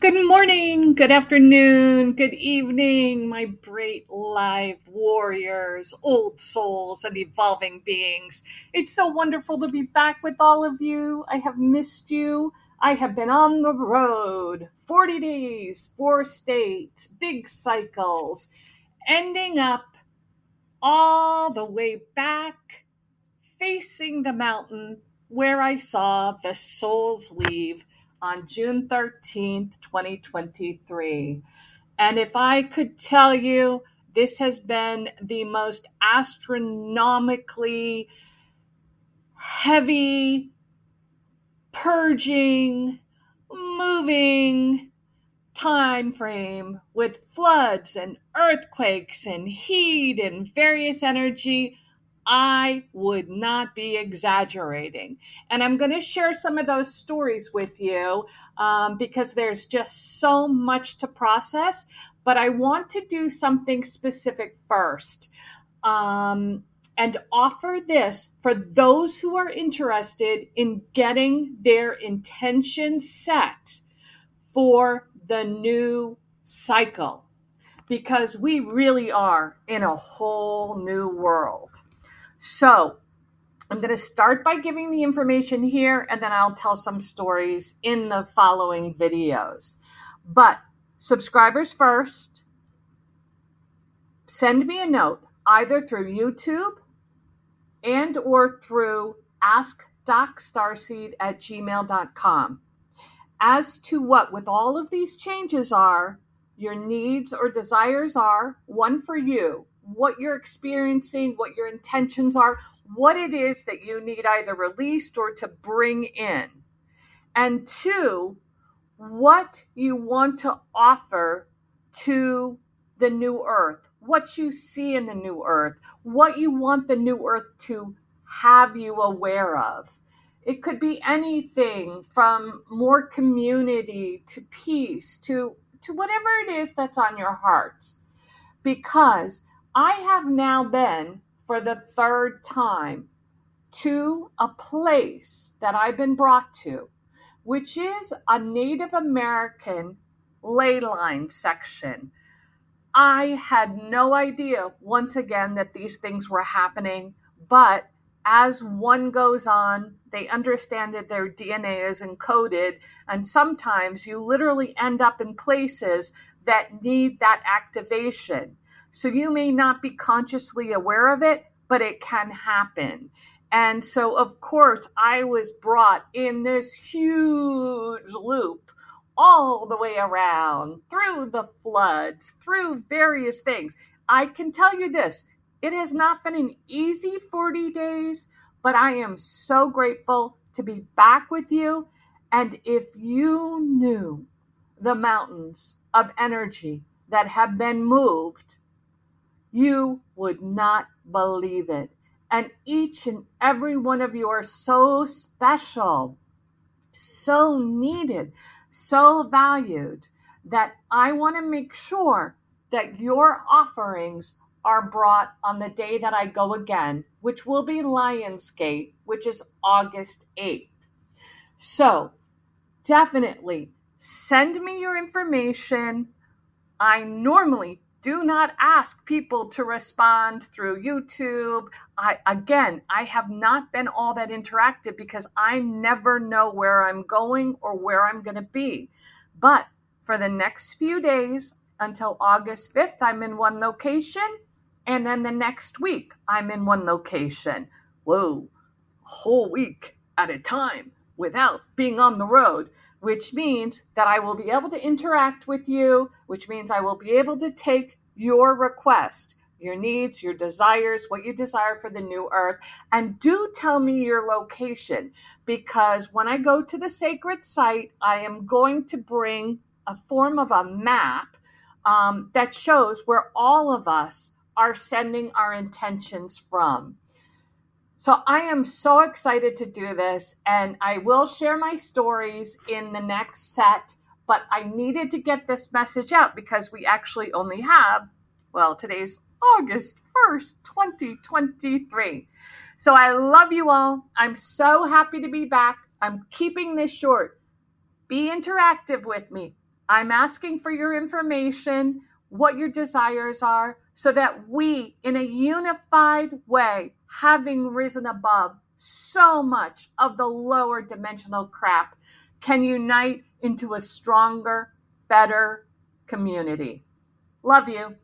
Good morning, good afternoon, good evening, my great live warriors, old souls, and evolving beings. It's so wonderful to be back with all of you. I have missed you. I have been on the road 40 days, four states, big cycles, ending up all the way back facing the mountain where I saw the souls leave on June 13th, 2023. And if I could tell you, this has been the most astronomically heavy, purging, moving time frame with floods and earthquakes and heat and various energy I would not be exaggerating. And I'm going to share some of those stories with you um, because there's just so much to process. But I want to do something specific first um, and offer this for those who are interested in getting their intention set for the new cycle because we really are in a whole new world. So I'm going to start by giving the information here and then I'll tell some stories in the following videos. But subscribers first, send me a note either through YouTube and or through askdocstarseed at gmail.com as to what with all of these changes are your needs or desires are one for you what you're experiencing, what your intentions are, what it is that you need either released or to bring in. And two, what you want to offer to the new earth, what you see in the new earth, what you want the new earth to have you aware of. It could be anything from more community to peace to, to whatever it is that's on your heart. Because I have now been for the third time to a place that I've been brought to, which is a Native American ley line section. I had no idea, once again, that these things were happening, but as one goes on, they understand that their DNA is encoded, and sometimes you literally end up in places that need that activation. So you may not be consciously aware of it, but it can happen. And so, of course, I was brought in this huge loop all the way around through the floods, through various things. I can tell you this it has not been an easy 40 days, but I am so grateful to be back with you. And if you knew the mountains of energy that have been moved you would not believe it. And each and every one of you are so special, so needed, so valued that I want to make sure that your offerings are brought on the day that I go again, which will be Lion's Gate, which is August 8th. So definitely send me your information. I normally do not ask people to respond through YouTube. I again, I have not been all that interactive because I never know where I'm going or where I'm going to be. But for the next few days until August 5th, I'm in one location, and then the next week I'm in one location. Whoa, whole week at a time without being on the road which means that I will be able to interact with you, which means I will be able to take your request, your needs, your desires, what you desire for the new earth. And do tell me your location because when I go to the sacred site, I am going to bring a form of a map um, that shows where all of us are sending our intentions from. So I am so excited to do this, and I will share my stories in the next set but I needed to get this message out because we actually only have, well, today's August 1st, 2023. So I love you all. I'm so happy to be back. I'm keeping this short. Be interactive with me. I'm asking for your information, what your desires are, so that we, in a unified way, having risen above so much of the lower dimensional crap, can unite into a stronger, better community. Love you.